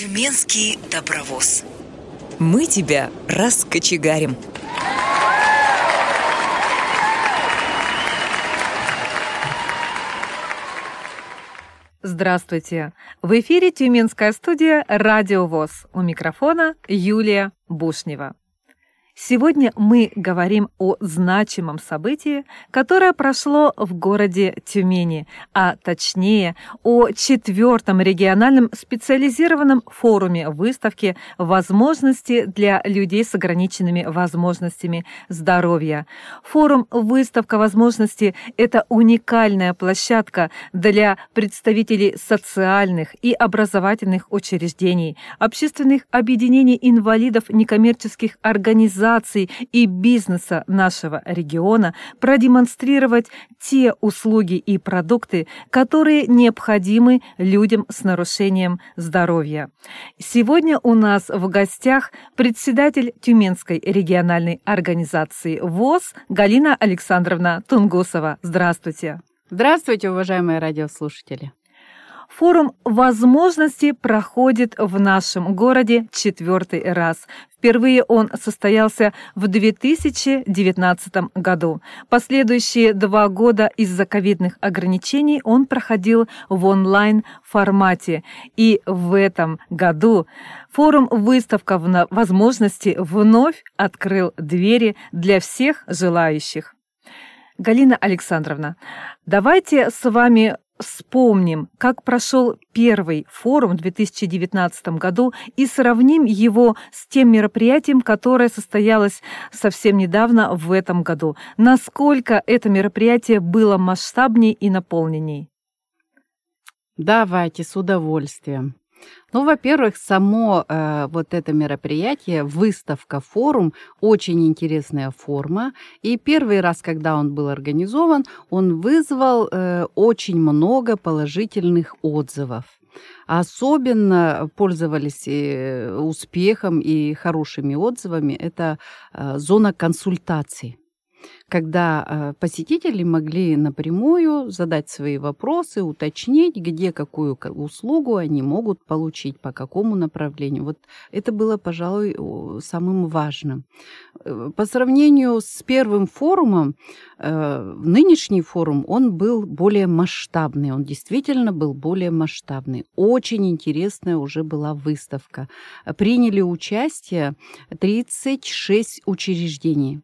Тюменский добровоз. Мы тебя раскочегарим. Здравствуйте! В эфире Тюменская студия «Радио ВОЗ». У микрофона Юлия Бушнева. Сегодня мы говорим о значимом событии, которое прошло в городе Тюмени, а точнее о четвертом региональном специализированном форуме выставки «Возможности для людей с ограниченными возможностями здоровья». Форум «Выставка возможностей» — это уникальная площадка для представителей социальных и образовательных учреждений, общественных объединений инвалидов некоммерческих организаций, организаций и бизнеса нашего региона продемонстрировать те услуги и продукты, которые необходимы людям с нарушением здоровья. Сегодня у нас в гостях председатель Тюменской региональной организации ВОЗ Галина Александровна Тунгусова. Здравствуйте. Здравствуйте, уважаемые радиослушатели. Форум возможностей проходит в нашем городе четвертый раз. Впервые он состоялся в 2019 году. Последующие два года из-за ковидных ограничений он проходил в онлайн-формате. И в этом году форум «Выставка возможностей» вновь открыл двери для всех желающих. Галина Александровна, давайте с вами вспомним, как прошел первый форум в 2019 году и сравним его с тем мероприятием, которое состоялось совсем недавно в этом году. Насколько это мероприятие было масштабнее и наполненней? Давайте, с удовольствием. Ну, во-первых, само э, вот это мероприятие, выставка, форум, очень интересная форма. И первый раз, когда он был организован, он вызвал э, очень много положительных отзывов. Особенно пользовались э, успехом и хорошими отзывами это э, зона консультаций когда э, посетители могли напрямую задать свои вопросы, уточнить, где какую услугу они могут получить, по какому направлению. Вот это было, пожалуй, самым важным. Э, по сравнению с первым форумом, э, нынешний форум, он был более масштабный, он действительно был более масштабный. Очень интересная уже была выставка. Приняли участие 36 учреждений.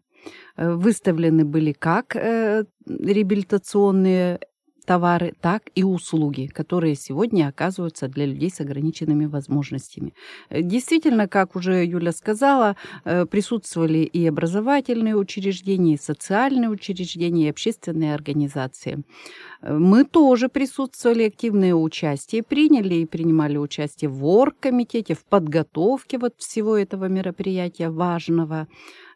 Выставлены были как э, реабилитационные товары, так и услуги, которые сегодня оказываются для людей с ограниченными возможностями. Э, действительно, как уже Юля сказала, присутствовали и образовательные учреждения, и социальные учреждения, и общественные организации. Мы тоже присутствовали, активное участие приняли и принимали участие в оргкомитете, в подготовке вот всего этого мероприятия важного.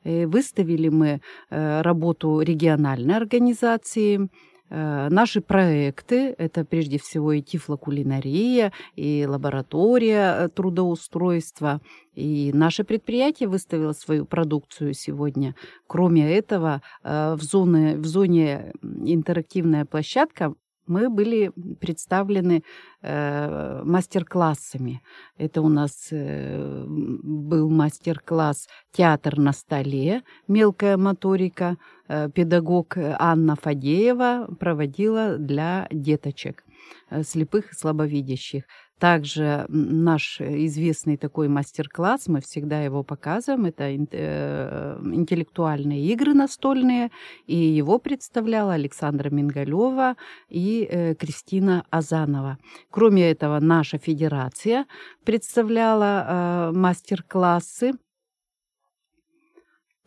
Э, выставили мы э, работу региональной организации, э, Наши проекты – это прежде всего и тифлокулинария, и лаборатория трудоустройства. И наше предприятие выставило свою продукцию сегодня. Кроме этого, в зоне, в зоне интерактивная площадка мы были представлены э, мастер-классами. Это у нас э, был мастер-класс «Театр на столе», «Мелкая моторика». Э, педагог Анна Фадеева проводила для деточек э, слепых и слабовидящих. Также наш известный такой мастер-класс, мы всегда его показываем, это э, интеллектуальные игры настольные, и его представляла Александра Мингалева и э, Кристина Азанова. Кроме этого, наша федерация представляла э, мастер-классы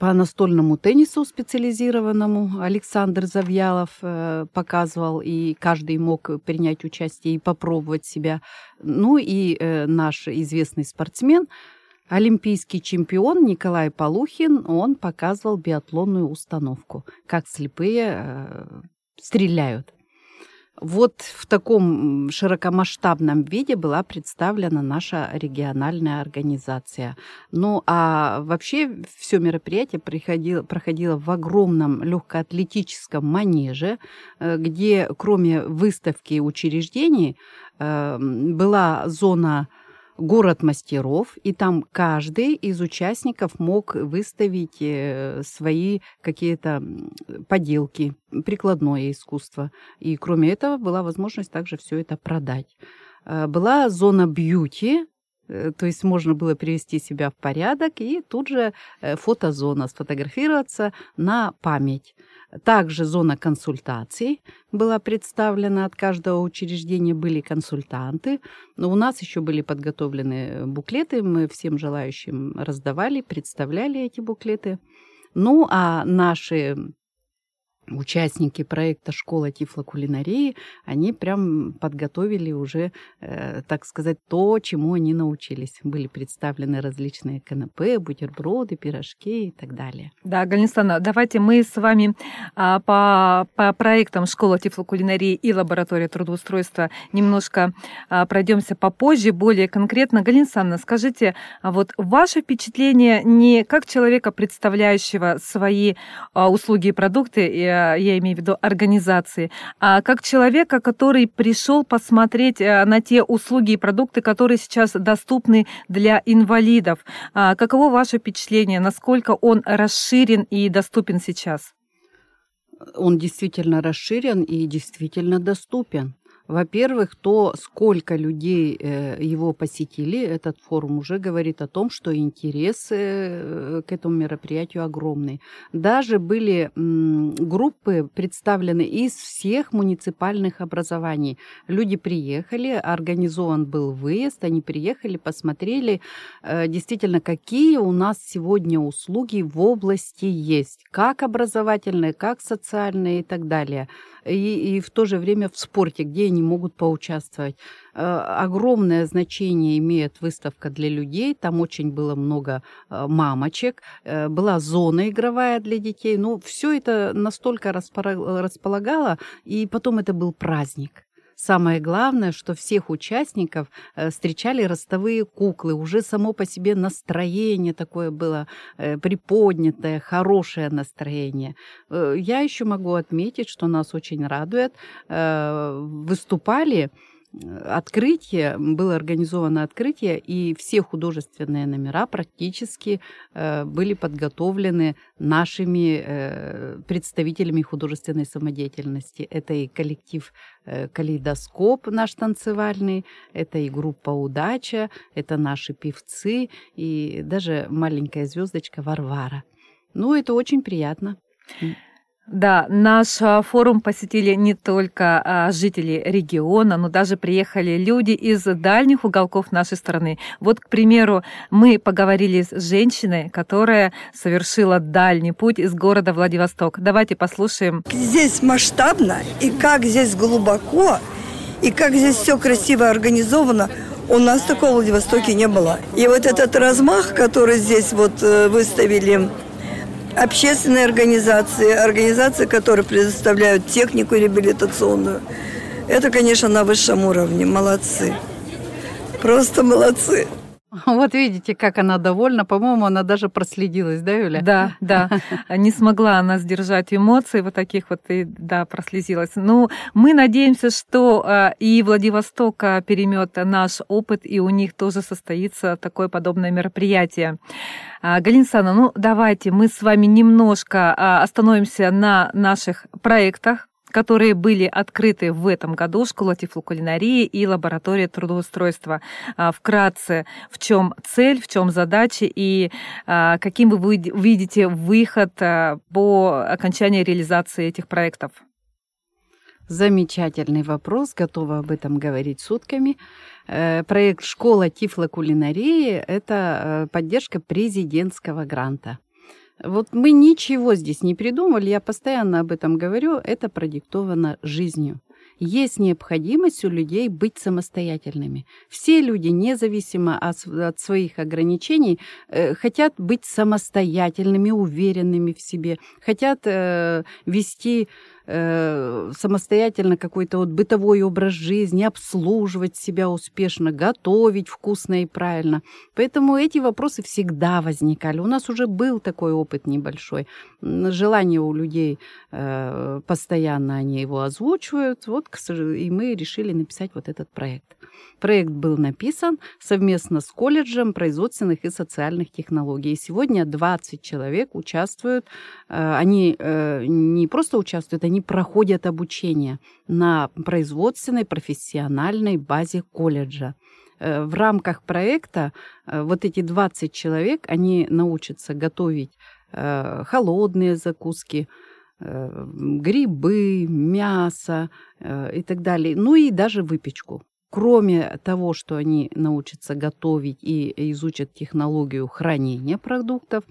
по настольному теннису специализированному Александр Завьялов э, показывал, и каждый мог принять участие и попробовать себя. Ну и э, наш известный спортсмен, олимпийский чемпион Николай Полухин, он показывал биатлонную установку, как слепые э, стреляют. Вот в таком широкомасштабном виде была представлена наша региональная организация. Ну а вообще все мероприятие проходило, проходило в огромном легкоатлетическом манеже, э, где кроме выставки учреждений э, была зона город мастеров, и там каждый из участников мог выставить э, свои какие-то поделки, прикладное искусство. И кроме этого была возможность также все это продать. Э, была зона бьюти, то есть можно было привести себя в порядок и тут же фотозона, сфотографироваться на память. Также зона консультаций была представлена от каждого учреждения, были консультанты. Но у нас еще были подготовлены буклеты, мы всем желающим раздавали, представляли эти буклеты. Ну, а наши участники проекта «Школа тифлокулинарии», они прям подготовили уже, э, так сказать, то, чему они научились. Были представлены различные канапе, бутерброды, пирожки и так далее. Да, Галинстана, давайте мы с вами а, по, по проектам «Школа тифлокулинарии» и «Лаборатория трудоустройства» немножко а, пройдемся попозже, более конкретно. Галинстана, скажите, а вот ваше впечатление не как человека, представляющего свои а, услуги и продукты, я имею в виду организации, а как человека, который пришел посмотреть э, на те услуги и продукты, которые сейчас доступны для инвалидов. А каково ваше впечатление, насколько он расширен и доступен сейчас? Он действительно расширен и действительно доступен. Во-первых, то, сколько людей э, его посетили, этот форум уже говорит о том, что интерес э, к этому мероприятию огромный. Даже были группы представлены из всех муниципальных образований. Люди приехали, организован был выезд, они приехали, посмотрели э, действительно, какие у нас сегодня услуги в области есть, как образовательные, как социальные и так далее и, и в то же время в спорте, где они могут поучаствовать. Э, огромное значение имеет выставка для людей. Там очень было много э, мамочек, э, была зона игровая для детей. Ну, все это настолько располагало, и потом это был праздник. Самое главное, что всех участников э, встречали ростовые куклы. Уже само по себе настроение такое было э, приподнятое, хорошее настроение. Э, я еще могу отметить, что нас очень радует. Выступали открытие, было организовано открытие, и все художественные номера практически э, были подготовлены нашими э, представителями художественной самодеятельности. Это и коллектив э, «Калейдоскоп» наш танцевальный, это и группа «Удача», это наши певцы, и даже маленькая звездочка Варвара. Ну, это очень приятно. Да, наш а, форум посетили не только а, жители региона, но даже приехали люди из дальних уголков нашей страны. Вот, к примеру, мы поговорили с женщиной, которая совершила дальний путь из города Владивосток. Давайте послушаем. Здесь масштабно, и как здесь глубоко, и как здесь все красиво организовано, у нас такого в Владивостоке не было. И вот этот размах, который здесь вот э, выставили общественные организации, организации, которые предоставляют технику реабилитационную. Это, конечно, на высшем уровне. Молодцы. Просто молодцы. Вот видите, как она довольна. По-моему, она даже проследилась, да, Юля? Да, да. Не смогла она сдержать эмоции вот таких вот, и да, прослезилась. Ну, мы надеемся, что а, и Владивосток перемет наш опыт, и у них тоже состоится такое подобное мероприятие. А, Галина Сана, ну давайте мы с вами немножко а, остановимся на наших проектах, которые были открыты в этом году, школа тифлокулинарии и лаборатория трудоустройства. А, вкратце, в чем цель, в чем задача и каким вы видите выход по окончании реализации этих проектов? Замечательный вопрос, готова об этом говорить сутками. Э, проект «Школа тифлокулинарии» – это э, поддержка президентского гранта. Вот мы ничего здесь не придумали, я постоянно об этом говорю, это продиктовано жизнью. Есть необходимость у людей быть самостоятельными. Все люди, независимо от, своих ограничений, э, хотят быть самостоятельными, уверенными в себе, хотят вести э, самостоятельно какой-то вот бытовой образ жизни, обслуживать себя успешно, готовить вкусно и правильно. Поэтому эти вопросы всегда возникали. У нас уже был такой опыт небольшой. Желание у людей э, постоянно они его озвучивают. Вот, и мы решили написать вот этот проект. Проект был написан совместно с колледжем производственных и социальных технологий. Сегодня 20 человек участвуют. Э, они не просто участвуют, они проходят обучение на производственной профессиональной базе колледжа. Э, в рамках проекта вот эти 20 человек, они научатся готовить холодные закуски, грибы, мясо и так далее, ну и даже выпечку кроме того, что они научатся готовить и изучат технологию хранения продуктов,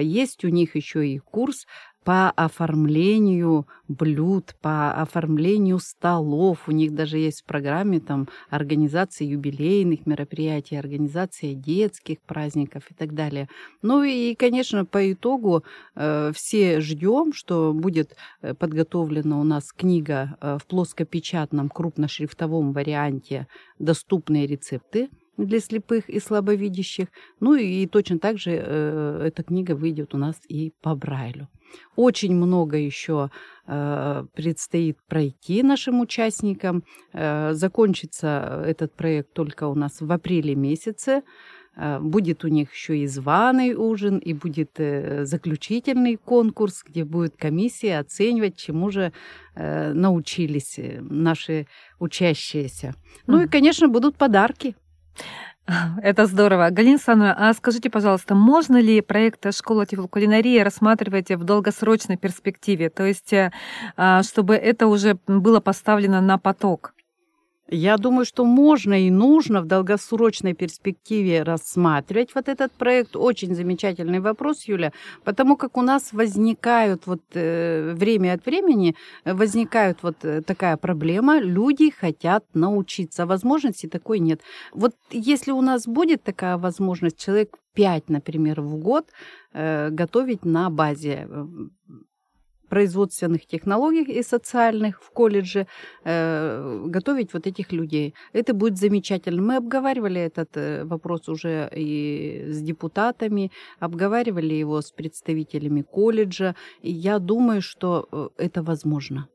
есть у них еще и курс по оформлению блюд, по оформлению столов. У них даже есть в программе там организация юбилейных мероприятий, организация детских праздников и так далее. Ну и, конечно, по итогу э, все ждем, что будет э, подготовлена у нас книга э, в плоскопечатном крупношрифтовом варианте «Доступные рецепты» для слепых и слабовидящих. Ну и точно так же э, эта книга выйдет у нас и по Брайлю. Очень много еще э, предстоит пройти нашим участникам. Э, закончится этот проект только у нас в апреле месяце. Э, будет у них еще и званый ужин, и будет заключительный конкурс, где будет комиссия оценивать, чему же научились наши учащиеся. Ну и, конечно, будут подарки. Это здорово. Галина Александровна, а скажите, пожалуйста, можно ли проект «Школа кулинарии» рассматривать в долгосрочной перспективе? То есть, э, а, чтобы это уже было поставлено на поток? Я думаю, что можно и нужно в долгосрочной перспективе рассматривать вот этот проект. Очень замечательный вопрос, Юля, потому как у нас возникают вот э, время от времени возникает вот э, такая проблема. Люди хотят научиться, возможности такой нет. Вот если у нас будет такая возможность, человек 5, например, в год э, готовить на базе производственных технологий и социальных в колледже э, готовить вот этих людей. Это будет замечательно. Мы обговаривали этот э, вопрос уже и с депутатами, обговаривали его с представителями колледжа. И я думаю, что э, это возможно.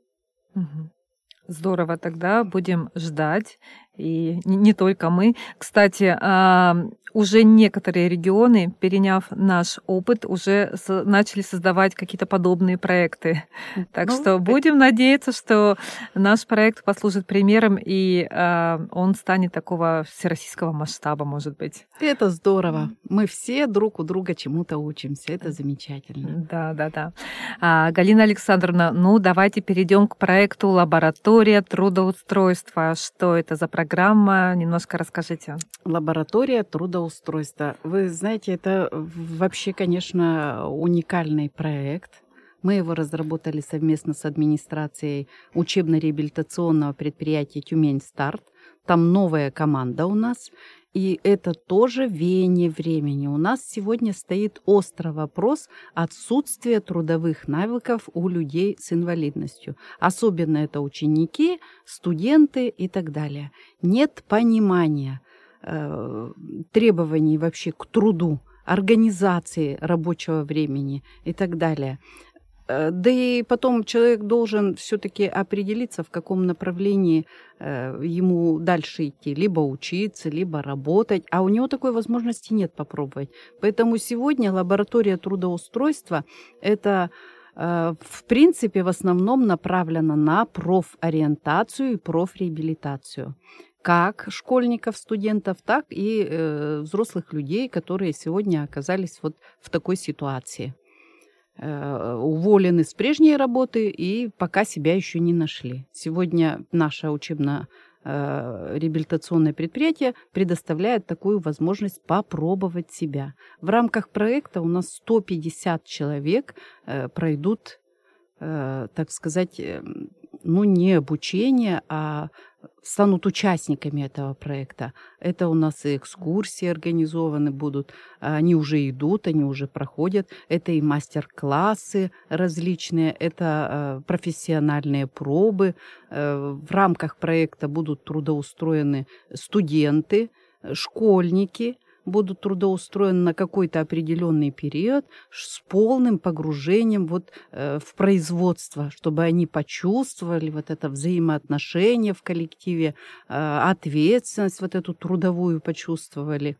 Здорово, тогда будем ждать. И не только мы. Кстати, а, уже некоторые регионы, переняв наш опыт, уже начали создавать какие-то подобные проекты. Так ну, что будем надеяться, что наш проект послужит примером, и э, он станет такого всероссийского масштаба, может быть. Это здорово. Мы все друг у друга чему-то учимся. Это замечательно. Да, да, да. А, Галина Александровна, ну давайте перейдем к проекту «Лаборатория трудоустройства». Что это за программа? Немножко расскажите. Лаборатория трудоустройства. Вы знаете, это вообще, конечно, уникальный проект. Мы его разработали совместно с администрацией учебно-реабилитационного предприятия «Тюмень Старт». Там новая команда у нас. И это тоже веяние времени. У нас сегодня стоит острый вопрос отсутствия трудовых навыков у людей с инвалидностью. Особенно это ученики, студенты и так далее. Нет понимания – Э, требований вообще к труду, организации рабочего времени и так далее. Э, да и потом человек должен все-таки определиться, в каком направлении э, ему дальше идти, либо учиться, либо работать, а у него такой возможности нет попробовать. Поэтому сегодня лаборатория трудоустройства – это в принципе, в основном направлена на профориентацию и профреабилитацию как школьников, студентов, так и э, взрослых людей, которые сегодня оказались вот в такой ситуации. Э, уволены с прежней работы и пока себя еще не нашли. Сегодня наше учебно э, предприятие предоставляет такую возможность попробовать себя. В рамках проекта у нас 150 человек э, пройдут, так сказать, э, ну не обучение, а станут участниками этого проекта. Это у нас и экскурсии организованы будут, они уже идут, они уже проходят. Это и мастер-классы различные, это э, профессиональные пробы. Э, в рамках проекта будут трудоустроены студенты, школьники, будут трудоустроены на какой-то определенный период с полным погружением вот э, в производство, чтобы они почувствовали вот это взаимоотношение в коллективе, э, ответственность вот эту трудовую почувствовали.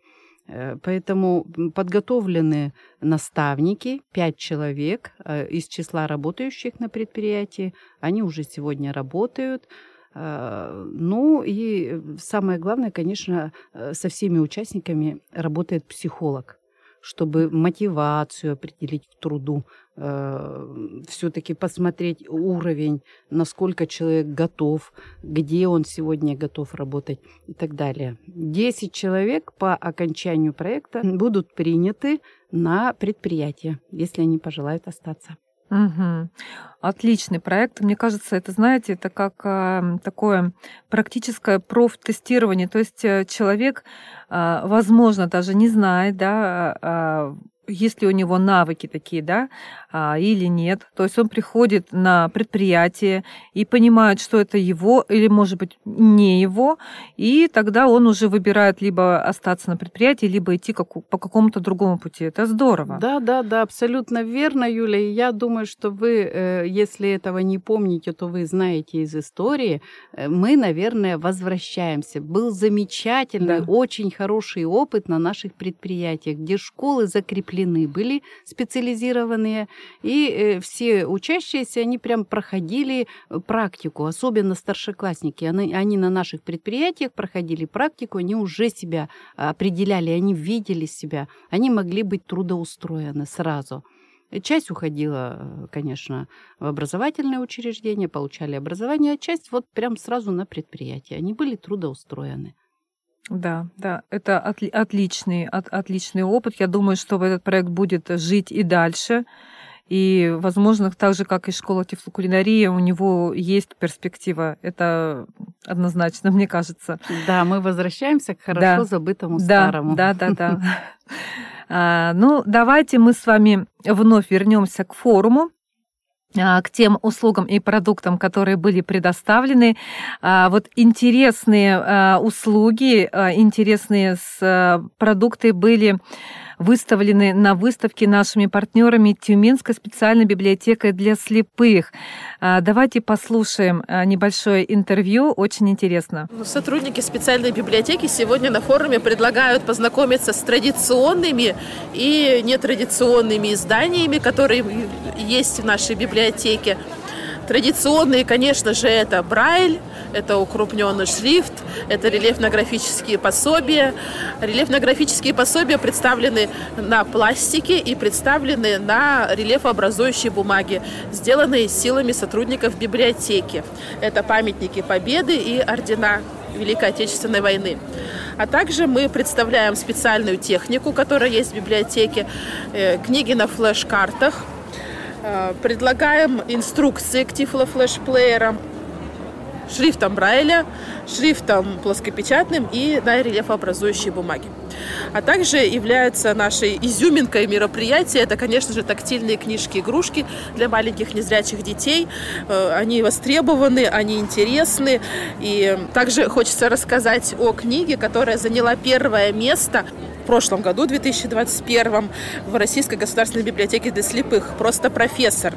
Э, поэтому подготовлены наставники, пять человек из числа работающих на предприятии. Они уже сегодня работают. Э, ну и самое главное, конечно, со всеми участниками работает психолог чтобы мотивацию определить к труду, э, все-таки посмотреть уровень, насколько человек готов, где он сегодня готов работать и так далее. Десять человек по окончанию проекта будут приняты на предприятие, если они пожелают остаться. Угу. Отличный проект. Мне кажется, это, знаете, это как э, такое практическое профтестирование. То есть э, человек, э, возможно, даже не знает, да, э, есть ли у него навыки такие, да, а, или нет. То есть он приходит на предприятие и понимает, что это его или, может быть, не его, и тогда он уже выбирает либо остаться на предприятии, либо идти как, по какому-то другому пути. Это здорово. Да, да, да, абсолютно верно, Юля. И я думаю, что вы, э, если этого не помните, то вы знаете из истории. Э, мы, наверное, возвращаемся. Был замечательный, да. очень хороший опыт на наших предприятиях, где школы закреплены, были специализированные и э, все учащиеся, они прям проходили э, практику, особенно старшеклассники. Они, они на наших предприятиях проходили практику, они уже себя определяли, они видели себя, они могли быть трудоустроены сразу. Часть уходила, э, конечно, в образовательное учреждение, получали образование, а часть вот прям сразу на предприятие. Они были трудоустроены. Да, да, это отли- отличный, от- отличный опыт. Я думаю, что этот проект будет жить и дальше. И, возможно, так же, как и школа тифлокулинарии, у него есть перспектива. Это однозначно, мне кажется. Да, мы возвращаемся к хорошо да. забытому да, старому. Да, да, да. А, ну, давайте мы с вами вновь вернемся к форуму к тем услугам и продуктам, которые были предоставлены. А, вот интересные услуги, интересные продукты были выставлены на выставке нашими партнерами Тюменской специальной библиотекой для слепых. А, давайте послушаем а, небольшое интервью, очень интересно. Сотрудники специальной библиотеки сегодня на форуме предлагают познакомиться с традиционными и нетрадиционными изданиями, которые есть в нашей библиотеке. Традиционные, конечно же, это Брайль, это укрупненный шрифт, это рельефно-графические пособия. Рельефно-графические пособия представлены на пластике и представлены на рельефообразующей бумаге, сделанные силами сотрудников библиотеки. Это памятники Победы и ордена Великой Отечественной войны. А также мы представляем специальную технику, которая есть в библиотеке, э, книги на флеш-картах, предлагаем инструкции к тифло-флеш-плеерам, шрифтом Брайля, шрифтом плоскопечатным и на рельефообразующей бумаге. А также является нашей изюминкой мероприятия, это, конечно же, тактильные книжки-игрушки для маленьких незрячих детей. Э, они востребованы, они интересны. И также хочется рассказать о книге, которая заняла первое место прошлом году, 2021, в Российской государственной библиотеке для слепых. Просто профессор.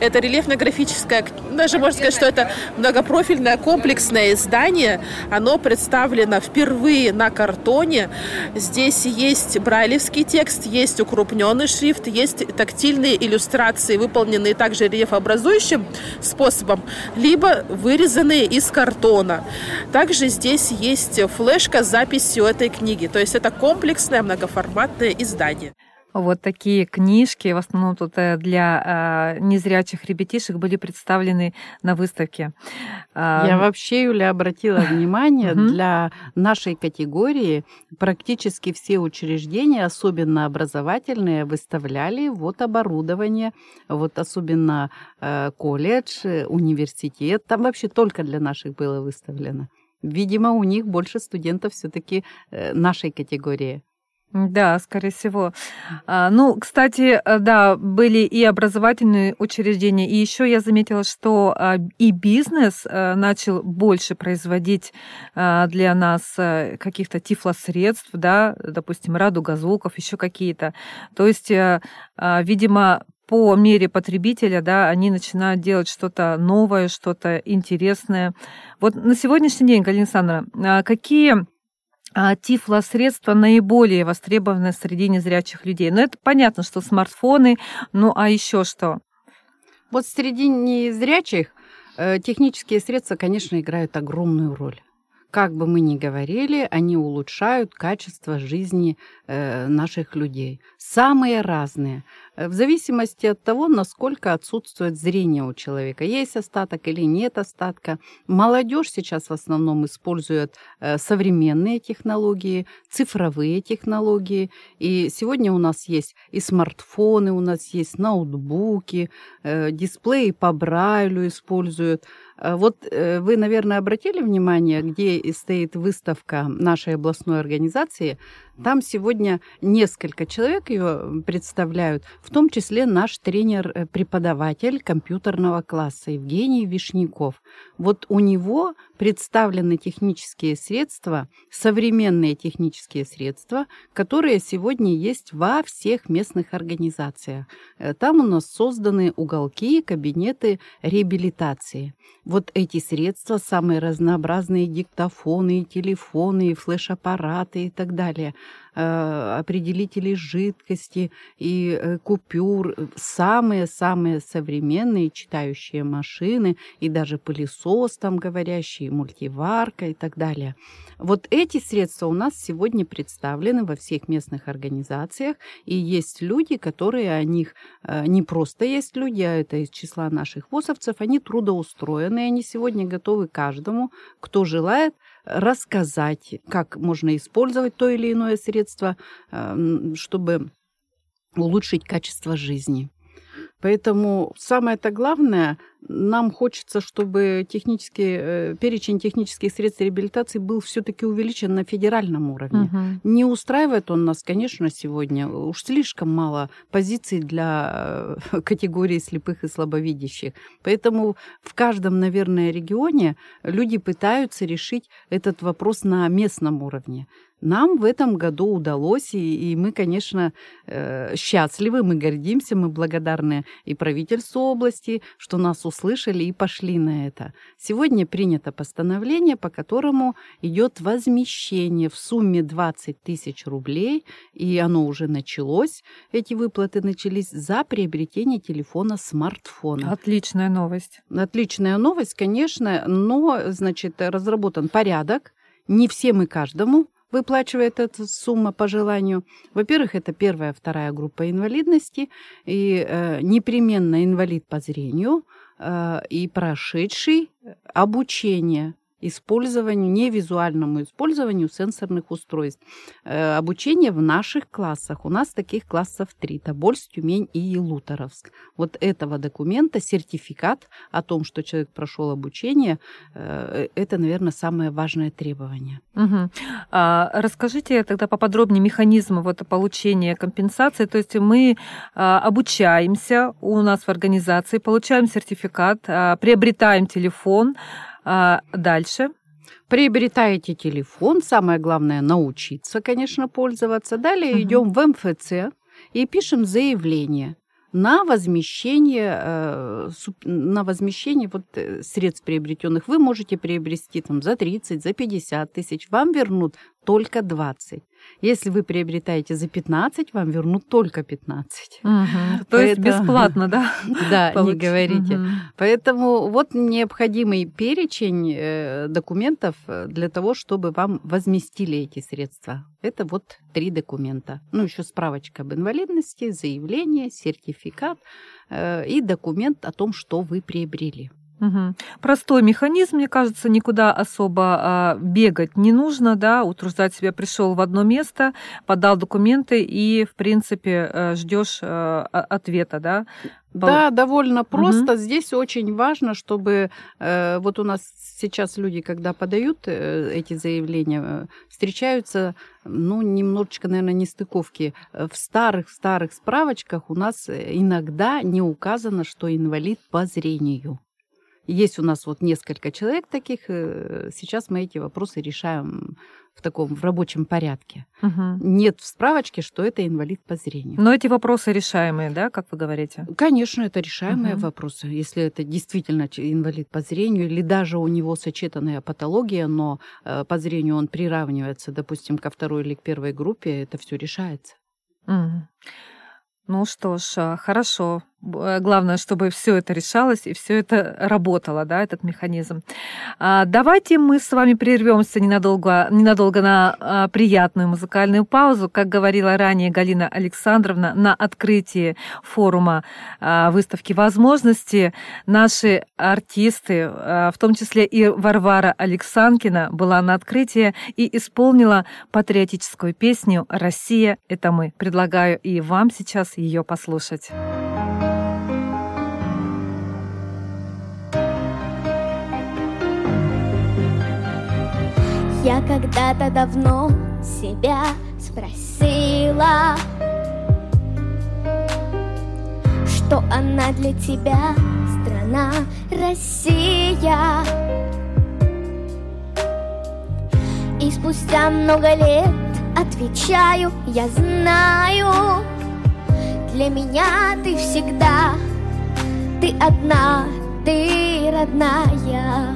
Это рельефно-графическое, даже можно сказать, что это многопрофильное комплексное издание. Оно представлено впервые на картоне. Здесь есть брайлевский текст, есть укрупненный шрифт, есть тактильные иллюстрации, выполненные также рельефообразующим способом, либо вырезанные из картона. Также здесь есть флешка с записью этой книги. То есть это комплекс комплексное многоформатное издание. Вот такие книжки, в основном тут э, для э, незрячих ребятишек, были представлены на выставке. А, Я вообще, Юля, обратила внимание, для нашей категории практически все учреждения, особенно образовательные, выставляли вот оборудование, вот особенно э, колледж, университет. Там вообще только для наших было выставлено. Видимо, у них больше студентов все-таки нашей категории. Да, скорее всего. А, ну, кстати, э, да, были и образовательные учреждения, и еще я заметила, что а, и бизнес э, начал больше производить а, для нас э, каких-то тифлосредств, да, допустим, радуга звуков, еще какие-то. То есть, видимо, по мере потребителя, да, они начинают делать что-то новое, что-то интересное. Вот на сегодняшний день, Галина Александровна, какие тифлосредства наиболее востребованы среди незрячих людей. Но это понятно, что смартфоны, ну а еще что? Вот среди незрячих э, технические средства, конечно, играют огромную роль. Как бы мы ни говорили, они улучшают качество жизни э, наших людей. Самые разные. Э, в зависимости от того, насколько отсутствует зрение у человека. Есть остаток или нет остатка. Молодежь сейчас в основном использует э, современные технологии, цифровые технологии. И сегодня у нас есть и смартфоны, у нас есть ноутбуки, дисплеи по Брайлю используют. Вот вы, наверное, обратили внимание, где стоит выставка нашей областной организации там сегодня несколько человек ее представляют, в том числе наш тренер-преподаватель компьютерного класса Евгений Вишняков. Вот у него представлены технические средства, современные технические средства, которые сегодня есть во всех местных организациях. Э, там у нас созданы уголки, кабинеты реабилитации. Вот эти средства, самые разнообразные диктофоны, телефоны, флеш-аппараты и так далее – определителей жидкости и э, купюр, самые-самые современные читающие машины и даже пылесос там говорящий, мультиварка и так далее. Вот эти средства у нас сегодня представлены во всех местных организациях, и есть люди, которые о них э, не просто есть люди, а это из числа наших ВОСовцев, они трудоустроены, они сегодня готовы каждому, кто желает, рассказать, как можно использовать то или иное средство, эм, чтобы улучшить качество жизни. Поэтому самое-то главное, нам хочется, чтобы технический, э, перечень технических средств реабилитации был все-таки увеличен на федеральном уровне. Угу. Не устраивает он нас, конечно, сегодня. Уж слишком мало позиций для э, категории слепых и слабовидящих. Поэтому в каждом, наверное, регионе люди пытаются решить этот вопрос на местном уровне. Нам в этом году удалось, и, и мы, конечно, э, счастливы, мы гордимся, мы благодарны и правительству области, что нас услышали и пошли на это. Сегодня принято постановление, по которому идет возмещение в сумме 20 тысяч рублей, и оно уже началось, эти выплаты начались за приобретение телефона смартфона. Отличная новость. Отличная новость, конечно, но, значит, разработан порядок, не всем и каждому, выплачивает эта сумма по желанию. Во-первых, это первая, вторая группа инвалидности, и э, непременно инвалид по зрению, э, и прошедший обучение использованию, невизуальному использованию сенсорных устройств. Э, обучение в наших классах. У нас таких классов три. Тобольск, Тюмень и Елуторовск. Вот этого документа, сертификат о том, что человек прошел обучение, э, это, наверное, самое важное требование. Угу. А, расскажите тогда поподробнее механизм вот получения компенсации. То есть мы а, обучаемся у нас в организации, получаем сертификат, а, приобретаем телефон, а дальше? Приобретаете телефон, самое главное научиться, конечно, пользоваться. Далее угу. идем в МФЦ и пишем заявление на возмещение, э, на возмещение вот э, средств приобретенных. Вы можете приобрести там за 30, за 50 тысяч. Вам вернут только 20. Если вы приобретаете за 15, вам вернут только 15. Угу. То есть бесплатно, да? Да, не говорите. Поэтому вот необходимый перечень э, документов э, для того, чтобы вам возместили эти средства. Это вот три документа. Ну, еще справочка об инвалидности, заявление, сертификат э, и документ о том, что вы приобрели. Угу. Простой механизм, мне кажется, никуда особо а, бегать не нужно, да, утруждать себя. Пришел в одно место, подал документы и, в принципе, э, ждешь а, ответа, да. Да, довольно просто. Угу. Здесь очень важно, чтобы э, вот у нас сейчас люди, когда подают э, эти заявления, э, встречаются, ну, немножечко, наверное, нестыковки. В старых старых справочках у нас иногда не указано, что инвалид по зрению. Есть у нас вот несколько человек таких. Э, сейчас мы эти вопросы решаем в таком в рабочем порядке. Угу. Нет в справочке, что это инвалид по зрению. Но эти вопросы решаемые, да, как вы говорите? Конечно, это решаемые угу. вопросы. Если это действительно инвалид по зрению, или даже у него сочетанная патология, но э, по зрению он приравнивается, допустим, ко второй или к первой группе, это все решается. Угу. Ну что ж, а, хорошо. Э, главное, чтобы все это решалось и все это работало, да, этот механизм. А, давайте мы с вами прервемся ненадолго, ненадолго на а, приятную музыкальную паузу. Как говорила ранее Галина Александровна, на открытии форума а, выставки возможности наши артисты, в том числе и Варвара Алексанкина, была на открытии и исполнила патриотическую песню «Россия – это мы». Предлагаю и вам сейчас ее послушать. Я когда-то давно себя спросила, Что она для тебя, страна Россия. И спустя много лет отвечаю, я знаю, Для меня ты всегда, ты одна, ты родная.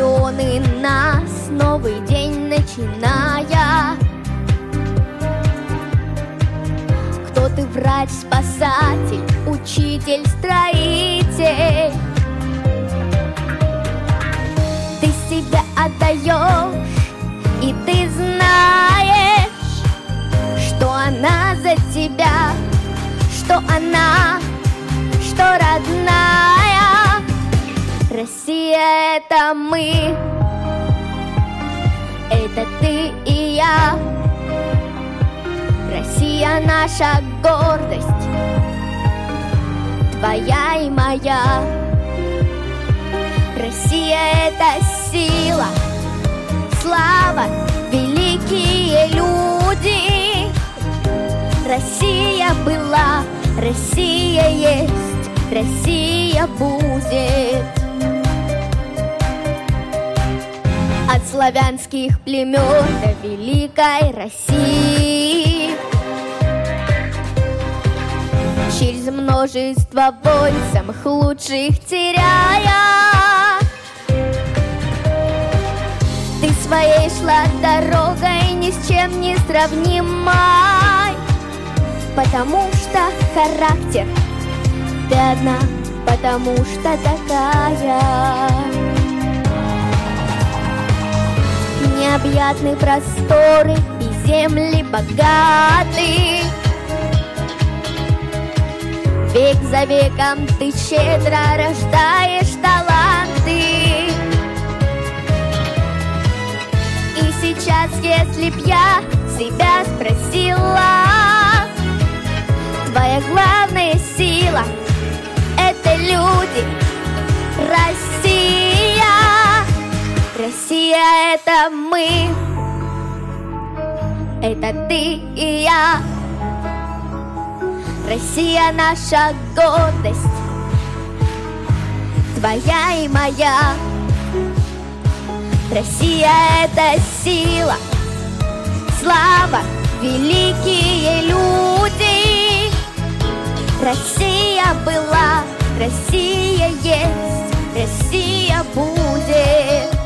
Миллионы нас, новый день начиная. Кто ты, врач, спасатель, учитель, строитель? Ты себя отдаешь, и ты знаешь, что она за тебя, что она, это мы, это ты и я. Россия наша гордость, твоя и моя. Россия это сила, слава, великие люди. Россия была, Россия есть, Россия будет. От славянских племен до великой России. Через множество войн самых лучших теряя Ты своей шла дорогой ни с чем не сравнимой Потому что характер ты одна, потому что такая необъятны просторы и земли богаты. Век за веком ты щедро рождаешь таланты. И сейчас, если б я себя спросила, Твоя главная сила — это люди, Россия. Россия это мы, это ты и я. Россия наша гордость, твоя и моя. Россия это сила, слава, великие люди. Россия была, Россия есть, Россия будет.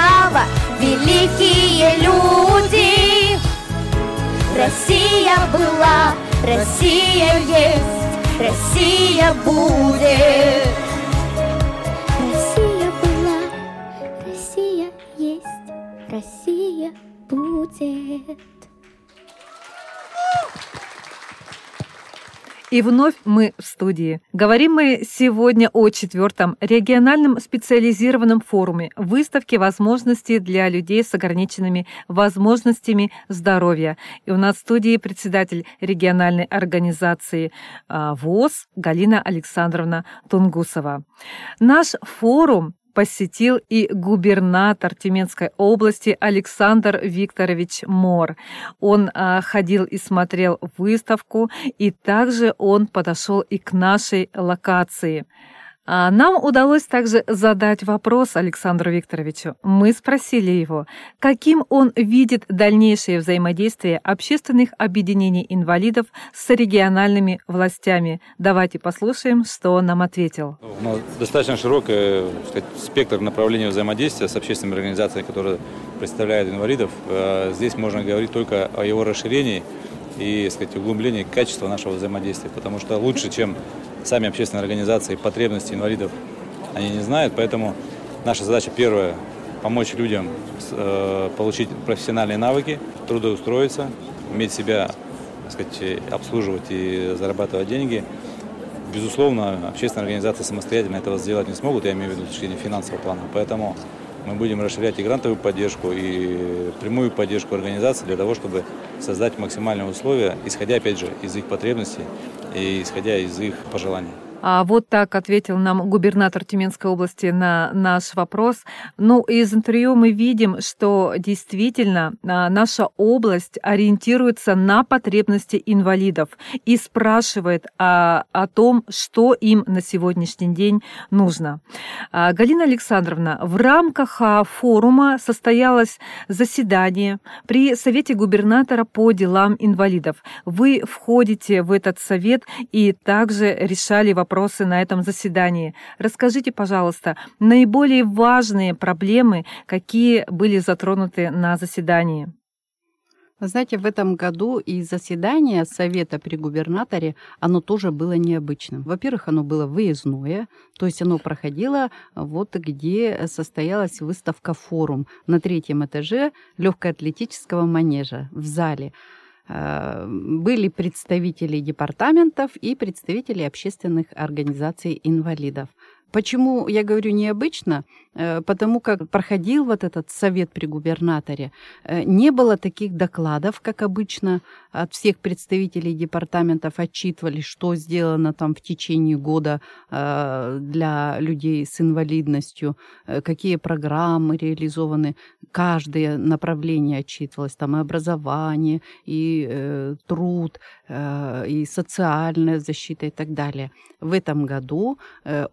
Слава, великие люди. Россия была, Россия есть, Россия будет. Россия была, Россия есть, Россия будет. И вновь мы в студии. Говорим мы сегодня о четвертом региональном специализированном форуме выставки возможностей для людей с ограниченными возможностями здоровья. И у нас в студии председатель региональной организации а, ВОЗ Галина Александровна Тунгусова. Наш форум посетил и губернатор Тюменской области Александр Викторович Мор. Он а, ходил и смотрел выставку, и также он подошел и к нашей локации. А нам удалось также задать вопрос Александру Викторовичу. Мы спросили его, каким он видит дальнейшее взаимодействие общественных объединений инвалидов с региональными властями. Давайте послушаем, что он нам ответил. Ну, достаточно широкий сказать, спектр направлений взаимодействия с общественными организациями, которые представляют инвалидов. Э, здесь можно говорить только о его расширении и сказать, углублении качества нашего взаимодействия, потому что лучше, чем сами общественные организации потребности инвалидов они не знают, поэтому наша задача первая – помочь людям э, получить профессиональные навыки, трудоустроиться, уметь себя так сказать, обслуживать и зарабатывать деньги. Безусловно, общественные организации самостоятельно этого сделать не смогут, я имею в виду с точки зрения финансового плана. Поэтому мы будем расширять и грантовую поддержку, и прямую поддержку организаций для того, чтобы создать максимальные условия, исходя, опять же, из их потребностей и исходя из их пожеланий. А вот так ответил нам губернатор Тюменской области на наш вопрос. Ну, из интервью мы видим, что действительно а, наша область ориентируется на потребности инвалидов и спрашивает о, о том, что им на сегодняшний день нужно. А, Галина Александровна, в рамках форума состоялось заседание при Совете губернатора по делам инвалидов. Вы входите в этот совет и также решали вопрос вопросы на этом заседании. Расскажите, пожалуйста, наиболее важные проблемы, какие были затронуты на заседании. Вы знаете, в этом году и заседание Совета при губернаторе, оно тоже было необычным. Во-первых, оно было выездное, то есть оно проходило вот где состоялась выставка «Форум» на третьем этаже легкоатлетического манежа в зале. Э, были представители департаментов и представители общественных организаций инвалидов. Почему я говорю необычно? Э, потому как проходил вот этот совет при губернаторе, э, не было таких докладов, как обычно от всех представителей департаментов отчитывали, что сделано там в течение года э, для людей с инвалидностью, какие программы реализованы. Каждое направление отчитывалось, там и образование, и труд, и социальная защита и так далее. В этом году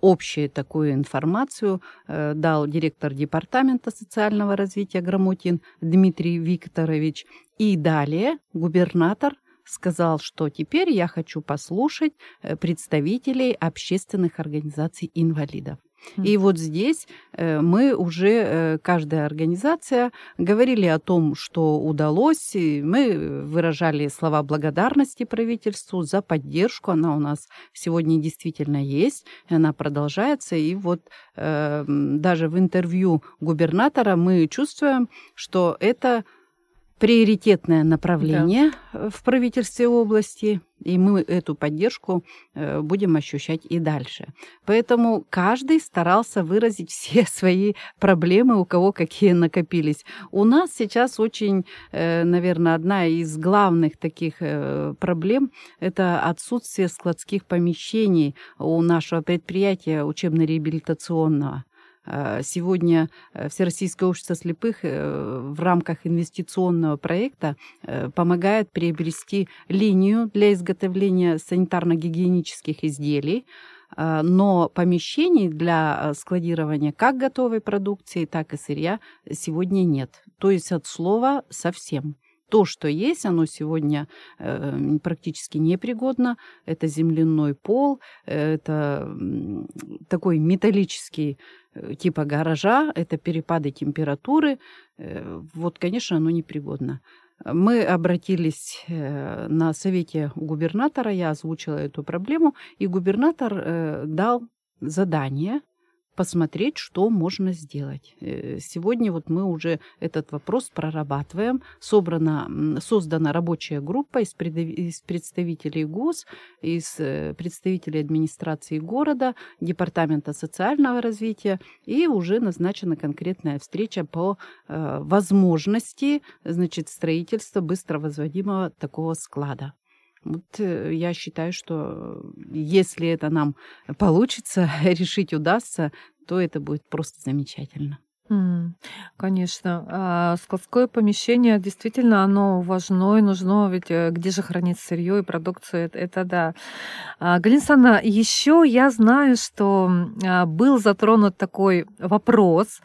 общую такую информацию дал директор департамента социального развития Грамотин Дмитрий Викторович. И далее губернатор сказал, что теперь я хочу послушать э, представителей общественных организаций инвалидов. И вот здесь э, мы уже, э, каждая организация, говорили о том, что удалось. И мы выражали слова благодарности правительству за поддержку. Она у нас сегодня действительно есть, и она продолжается. И вот э, даже в интервью губернатора мы чувствуем, что это приоритетное направление да. в правительстве области, и мы эту поддержку э, будем ощущать и дальше. Поэтому каждый старался выразить все свои проблемы, у кого какие накопились. У нас сейчас очень, э, наверное, одна из главных таких э, проблем – это отсутствие складских помещений у нашего предприятия учебно-реабилитационного. Э, сегодня э, Всероссийское общество слепых э, в рамках инвестиционного проекта помогает приобрести линию для изготовления санитарно-гигиенических изделий, но помещений для складирования как готовой продукции, так и сырья сегодня нет. То есть от слова совсем. То, что есть, оно сегодня э, практически непригодно. Это земляной пол, это такой металлический Э, типа гаража, это перепады температуры. Э, вот, конечно, оно непригодно. Мы обратились э, на совете губернатора, я озвучила эту проблему, и губернатор дал задание посмотреть, что можно сделать. Э, сегодня вот мы уже этот вопрос прорабатываем. Собрана, создана рабочая группа из представителей ГОС, из э, представителей администрации города, Департамента социального развития, и уже назначена конкретная встреча по э, возможности значит, строительства быстро возводимого такого склада. Вот я считаю, что если это нам получится решить удастся, то это будет просто замечательно. Конечно. А складское помещение действительно оно важно и нужно, ведь э, где же хранить сырье и продукцию, это, это да. А, Галина еще я знаю, что а, был затронут такой вопрос,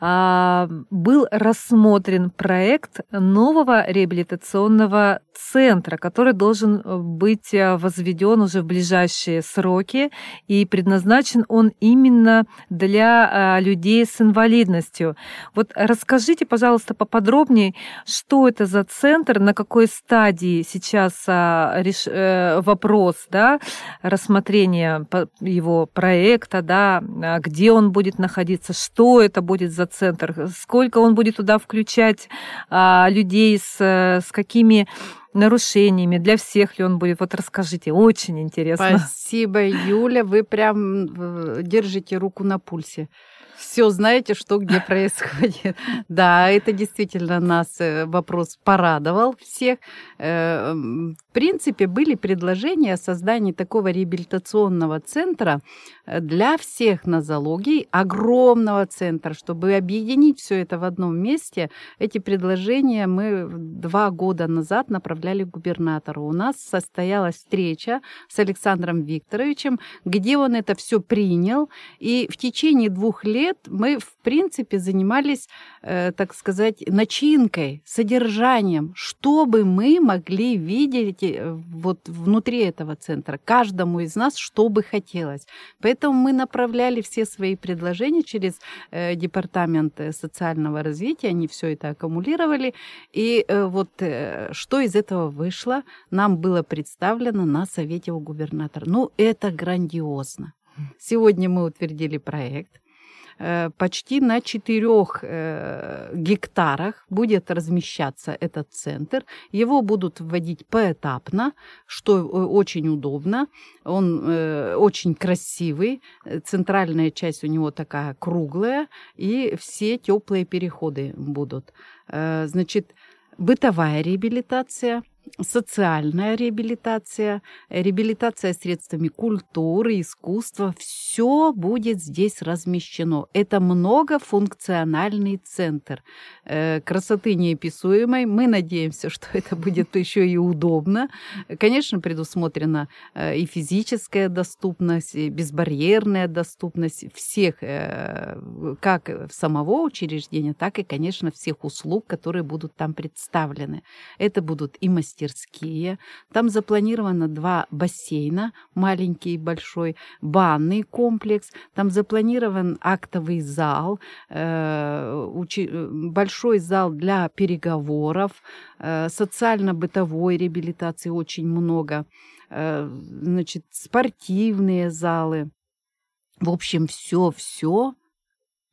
был рассмотрен проект нового реабилитационного центра, который должен э, быть э, возведен уже в ближайшие сроки, и предназначен он именно для людей с инвалидностью инвалидностью. Вот расскажите, пожалуйста, поподробнее, что это за центр, на какой стадии сейчас а, э, вопрос да, рассмотрения его проекта, да, а где он будет находиться, что это будет за центр, сколько он будет туда включать а, людей с, с какими нарушениями, для всех ли он будет? Вот расскажите, очень интересно. Спасибо, Юля, вы прям э, держите руку на пульсе все знаете, что где происходит. Да, это действительно нас э, вопрос порадовал всех. В принципе, были предложения о создании такого реабилитационного центра э, для всех нозологий, огромного центра, чтобы объединить все это в одном месте. Эти предложения мы два года назад направляли губернатору. У нас состоялась встреча с Александром Викторовичем, где он это все принял, и в течение двух лет мы, в принципе, занимались, э, так сказать, начинкой, содержанием, чтобы мы могли видеть э, вот внутри этого центра, каждому из нас, что бы хотелось. Поэтому мы направляли все свои предложения через э, департамент социального развития, они все это аккумулировали. И вот что из этого вышло, нам было представлено на совете у губернатора. Ну, это грандиозно. Сегодня мы утвердили проект. Э, почти на 4 э, гектарах будет размещаться этот центр. Его будут вводить поэтапно, что э, очень удобно. Он очень красивый. Центральная часть у него такая круглая, и все теплые переходы будут. Значит, бытовая реабилитация – социальная реабилитация, реабилитация средствами культуры, искусства, все будет здесь размещено. Это многофункциональный центр э, красоты неописуемой. Мы надеемся, что это будет еще и удобно. Конечно, предусмотрена э, и физическая доступность, и безбарьерная доступность всех, э, как самого учреждения, так и, конечно, всех услуг, которые будут там представлены. Это будут и мастера мастерские. Там запланировано два бассейна, маленький и большой, банный комплекс. Там запланирован актовый зал, э, большой зал для переговоров, э, социально-бытовой реабилитации очень много, э, значит, спортивные залы. В общем, все-все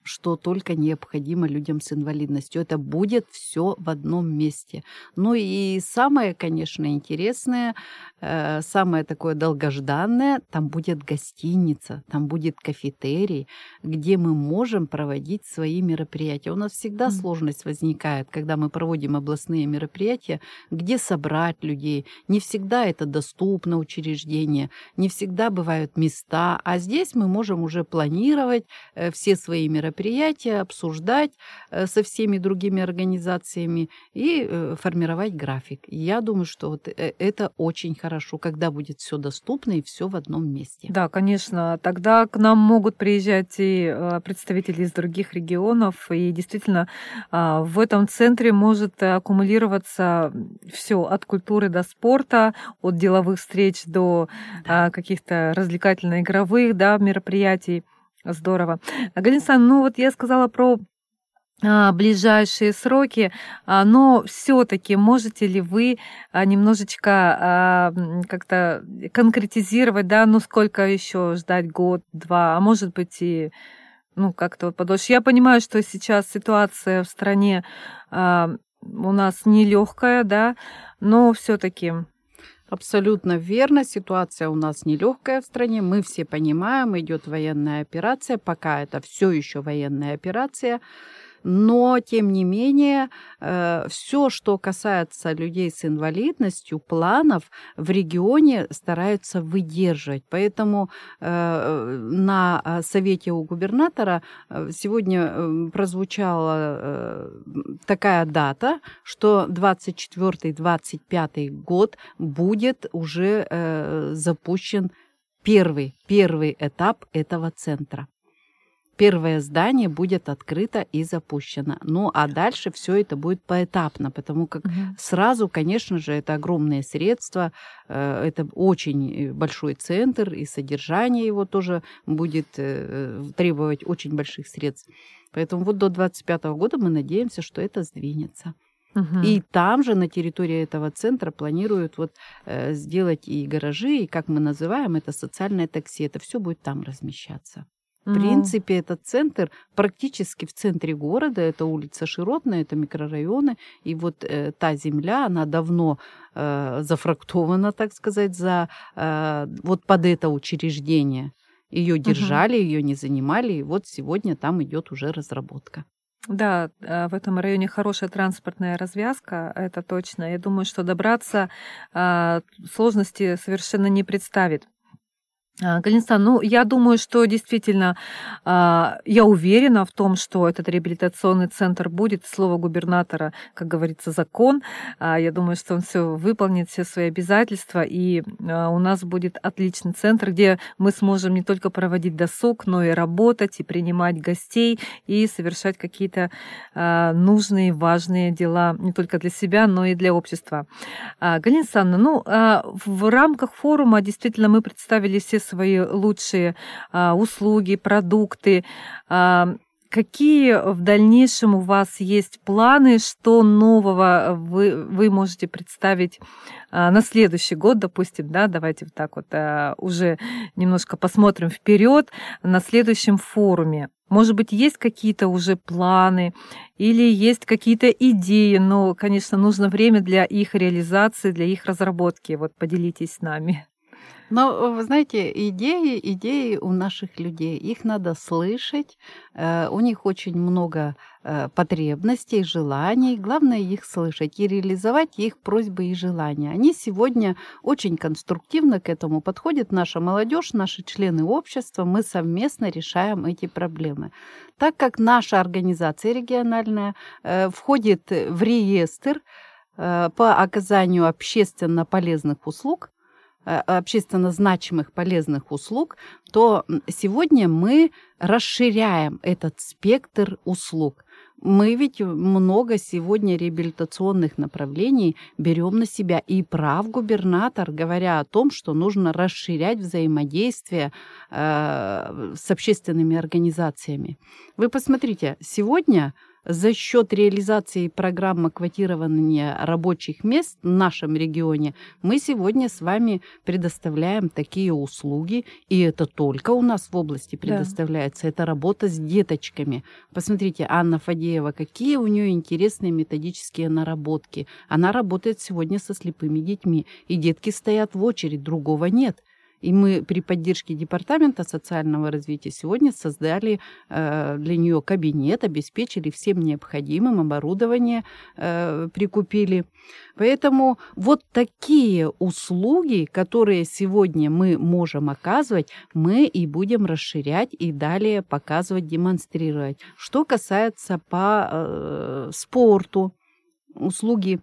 что только необходимо людям с инвалидностью. Это будет все в одном месте. Ну и самое, конечно, интересное, э, самое такое долгожданное, там будет гостиница, там будет кафетерий, где мы можем проводить свои мероприятия. У нас всегда mm. сложность возникает, когда мы проводим областные мероприятия, где собрать людей. Не всегда это доступно учреждение, не всегда бывают места, а здесь мы можем уже планировать э, все свои мероприятия мероприятия, обсуждать э, со всеми другими организациями и э, формировать график. я думаю, что вот э, это очень хорошо, когда будет все доступно и все в одном месте. Да, конечно. Тогда к нам могут приезжать и представители из других регионов, и действительно а, в этом центре может аккумулироваться все от культуры до спорта, от деловых встреч до да. А, каких-то развлекательно-игровых да, мероприятий. Здорово. Галина ну вот я сказала про а, ближайшие сроки, а, но все-таки можете ли вы а, немножечко как-то конкретизировать, да, ну сколько еще ждать год, два, а может быть и ну как-то подольше. Я понимаю, что сейчас ситуация в стране у нас нелегкая, да, но все-таки Абсолютно верно. Ситуация у нас нелегкая в стране. Мы все понимаем, идет военная операция. Пока это все еще военная операция но тем не менее э, все, что касается людей с инвалидностью, планов в регионе стараются выдерживать. Поэтому э, на э, совете у губернатора сегодня прозвучала такая дата, что 24-25 год будет уже запущен первый, первый этап этого центра первое здание будет открыто и запущено. Ну, а дальше все это будет поэтапно, потому как угу. сразу, конечно же, это огромные средства, э, это очень большой центр, и содержание его тоже будет э, требовать очень больших средств. Поэтому вот до 2025 года мы надеемся, что это сдвинется. Угу. И там же, на территории этого центра, планируют вот, э, сделать и гаражи, и, как мы называем, это социальное такси. Это все будет там размещаться. В принципе, этот центр практически в центре города, это улица Широтная, это микрорайоны, и вот э, та земля, она давно э, зафрактована, так сказать, за э, вот под это учреждение. Ее держали, угу. ее не занимали, и вот сегодня там идет уже разработка. Да, э, в этом районе хорошая транспортная развязка, это точно. Я думаю, что добраться а, сложности совершенно не представит. А, Галинстан, ну, я думаю, что действительно, а, я уверена в том, что этот реабилитационный центр будет. Слово губернатора, как говорится, закон. А, я думаю, что он все выполнит, все свои обязательства, и у нас будет отличный центр, где мы сможем не только проводить досуг, но и работать, и принимать гостей, и совершать какие-то нужные, важные дела не только для себя, но и для общества. Александровна, ну, в рамках форума действительно мы представили все свои лучшие а, услуги, продукты. А, какие в дальнейшем у вас есть планы, что нового вы, вы можете представить а, на следующий год, допустим, да, давайте вот так вот а, уже немножко посмотрим вперед на следующем форуме. Может быть, есть какие-то уже планы или есть какие-то идеи, но, конечно, нужно время для их реализации, для их разработки. Вот поделитесь с нами. Но, вы знаете, идеи, идеи у наших людей, их надо слышать, э, у них очень много э, потребностей, желаний, главное их слышать и реализовать их просьбы и желания. Они сегодня очень конструктивно к этому подходят, наша молодежь, наши члены общества, мы совместно решаем эти проблемы. Так как наша организация региональная э, входит в реестр по оказанию общественно полезных услуг, общественно значимых полезных услуг, то сегодня мы расширяем этот спектр услуг. Мы ведь много сегодня реабилитационных направлений берем на себя. И прав губернатор, говоря о том, что нужно расширять взаимодействие э, с общественными организациями. Вы посмотрите, сегодня за счет реализации программы квотирования рабочих мест в нашем регионе мы сегодня с вами предоставляем такие услуги, и это только у нас в области предоставляется. Да. Это работа с деточками. Посмотрите, Анна Фадеева, какие у нее интересные методические наработки. Она работает сегодня со слепыми детьми, и детки стоят в очередь, другого нет. И мы при поддержке Департамента социального развития сегодня создали э, для нее кабинет, обеспечили всем необходимым оборудование, э, прикупили. Поэтому вот такие услуги, которые сегодня мы можем оказывать, мы и будем расширять и далее показывать, демонстрировать. Что касается по э, спорту, услуги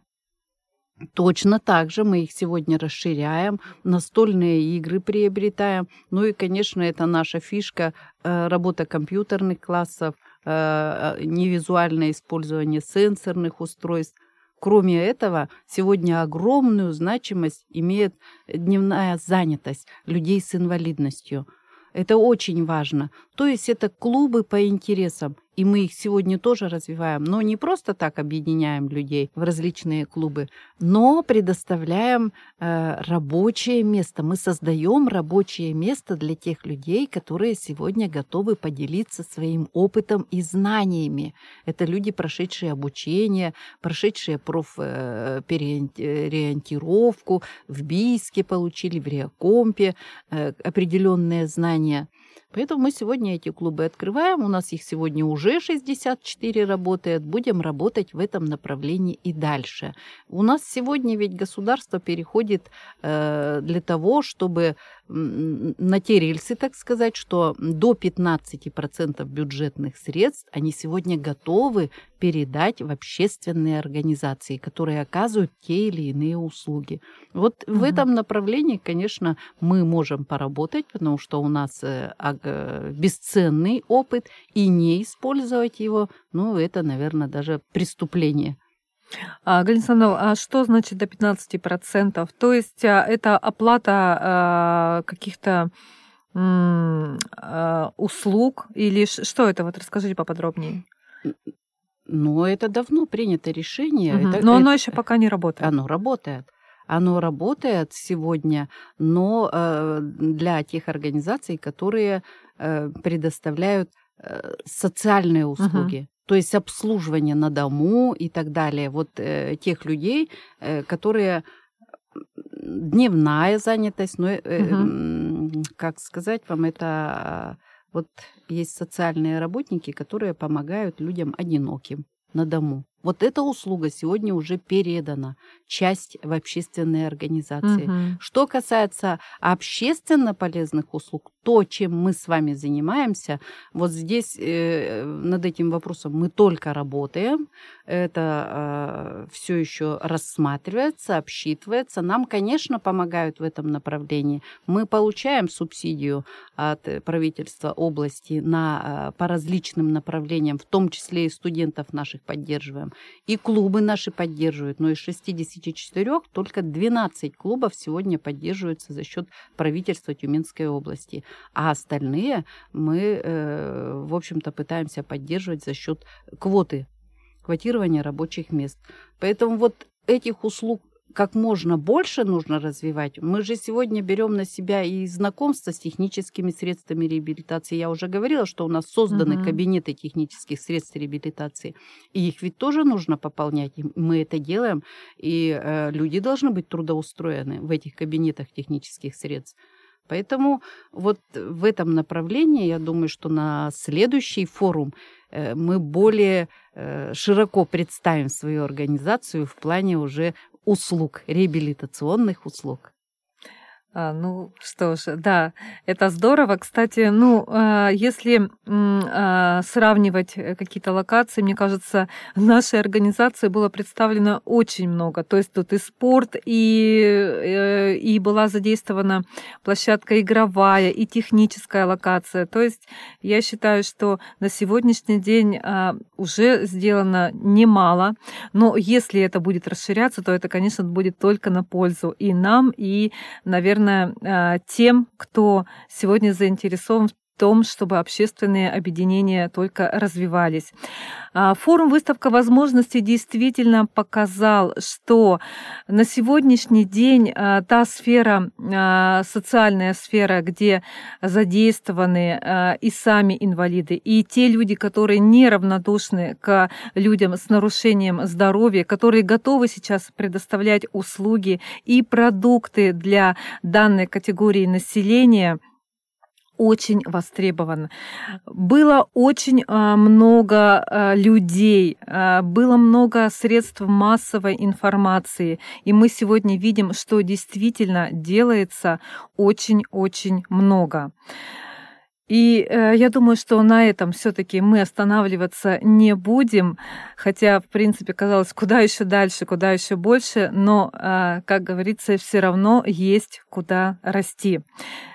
Точно так же мы их сегодня расширяем, настольные игры приобретаем. Ну и, конечно, это наша фишка, э, работа компьютерных классов, э, э, невизуальное использование сенсорных устройств. Кроме этого, сегодня огромную значимость имеет дневная занятость людей с инвалидностью. Это очень важно. То есть это клубы по интересам. И мы их сегодня тоже развиваем, но не просто так объединяем людей в различные клубы, но предоставляем э, рабочее место. Мы создаем рабочее место для тех людей, которые сегодня готовы поделиться своим опытом и знаниями. Это люди, прошедшие обучение, прошедшие профпереориентировку, в БИСКе получили, в Реакомпе э, определенные знания. Поэтому мы сегодня эти клубы открываем. У нас их сегодня уже 64 работает. Будем работать в этом направлении и дальше. У нас сегодня ведь государство переходит э, для того, чтобы на те рельсы, так сказать, что до 15% бюджетных средств они сегодня готовы передать в общественные организации, которые оказывают те или иные услуги. Вот угу. в этом направлении, конечно, мы можем поработать, потому что у нас э, бесценный опыт, и не использовать его, ну, это, наверное, даже преступление. А, Галина Александровна, а что значит до 15%? То есть а, это оплата а, каких-то а, услуг или что это? Вот расскажите поподробнее. Ну, это давно принято решение. Угу. Это, но это, оно еще пока не работает. Оно работает. Оно работает сегодня, но э, для тех организаций, которые э, предоставляют э, социальные услуги. Угу то есть обслуживание на дому и так далее, вот э, тех людей, э, которые дневная занятость, но, э, угу. как сказать вам, это вот есть социальные работники, которые помогают людям одиноким на дому. Вот эта услуга сегодня уже передана, часть в общественные организации. Угу. Что касается общественно полезных услуг, то, чем мы с вами занимаемся, вот здесь э, над этим вопросом мы только работаем, это э, все еще рассматривается, обсчитывается. Нам, конечно, помогают в этом направлении. Мы получаем субсидию от правительства области на, э, по различным направлениям, в том числе и студентов наших поддерживаем. И клубы наши поддерживают, но из 64 только 12 клубов сегодня поддерживаются за счет правительства Тюменской области а остальные мы, э, в общем-то, пытаемся поддерживать за счет квоты, квотирования рабочих мест. Поэтому вот этих услуг как можно больше нужно развивать. Мы же сегодня берем на себя и знакомство с техническими средствами реабилитации. Я уже говорила, что у нас созданы угу. кабинеты технических средств реабилитации. И их ведь тоже нужно пополнять. И мы это делаем. И э, люди должны быть трудоустроены в этих кабинетах технических средств. Поэтому вот в этом направлении, я думаю, что на следующий форум э, мы более э, широко представим свою организацию в плане уже услуг, реабилитационных услуг. А, ну что ж, да, это здорово. Кстати, ну, а, если а, сравнивать э, какие-то локации, мне кажется, в нашей организации было представлено очень много. То есть тут и спорт, и, э, и была задействована площадка игровая, и техническая локация. То есть я считаю, что на сегодняшний день уже сделано немало. Но если это будет расширяться, то это, конечно, будет только на пользу и нам, и, наверное, наверное, а, тем, кто сегодня заинтересован в том, чтобы общественные объединения только развивались. А, форум «Выставка возможностей» действительно показал, что на сегодняшний день а, та сфера, социальная сфера, где задействованы и сами инвалиды, и те люди, которые неравнодушны к людям с нарушением здоровья, которые готовы сейчас предоставлять услуги и продукты для данной категории населения – очень востребован. Было очень а, много а, людей, а, было много средств массовой информации, и мы сегодня видим, что действительно делается очень-очень много. И э, я думаю, что на этом все-таки мы останавливаться не будем, хотя, в принципе, казалось, куда еще дальше, куда еще больше, но, э, как говорится, все равно есть куда расти.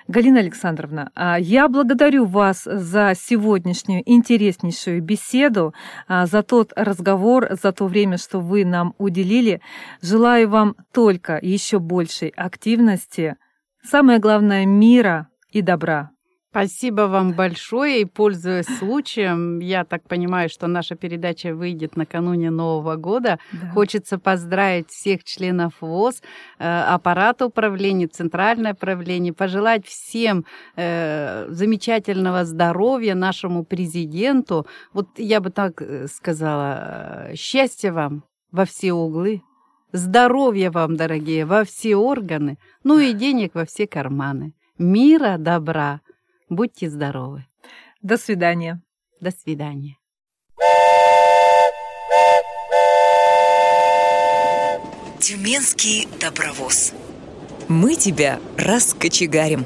Галина Александровна, э, я благодарю вас за сегодняшнюю интереснейшую беседу, э, за тот разговор, за то время, что вы нам уделили. Желаю вам только еще большей активности, самое главное, мира и добра. Спасибо вам большое. И пользуясь случаем, я так понимаю, что наша передача выйдет накануне Нового года. Да. Хочется поздравить всех членов ВОЗ, э, аппарата управления, центральное правление, пожелать всем э, замечательного здоровья нашему президенту. Вот я бы так э, сказала, счастья вам во все углы, здоровья вам, дорогие, во все органы, ну и денег во все карманы. Мира, добра. Будьте здоровы. До свидания. До свидания. Тюменский добровоз. Мы тебя раскочегарим.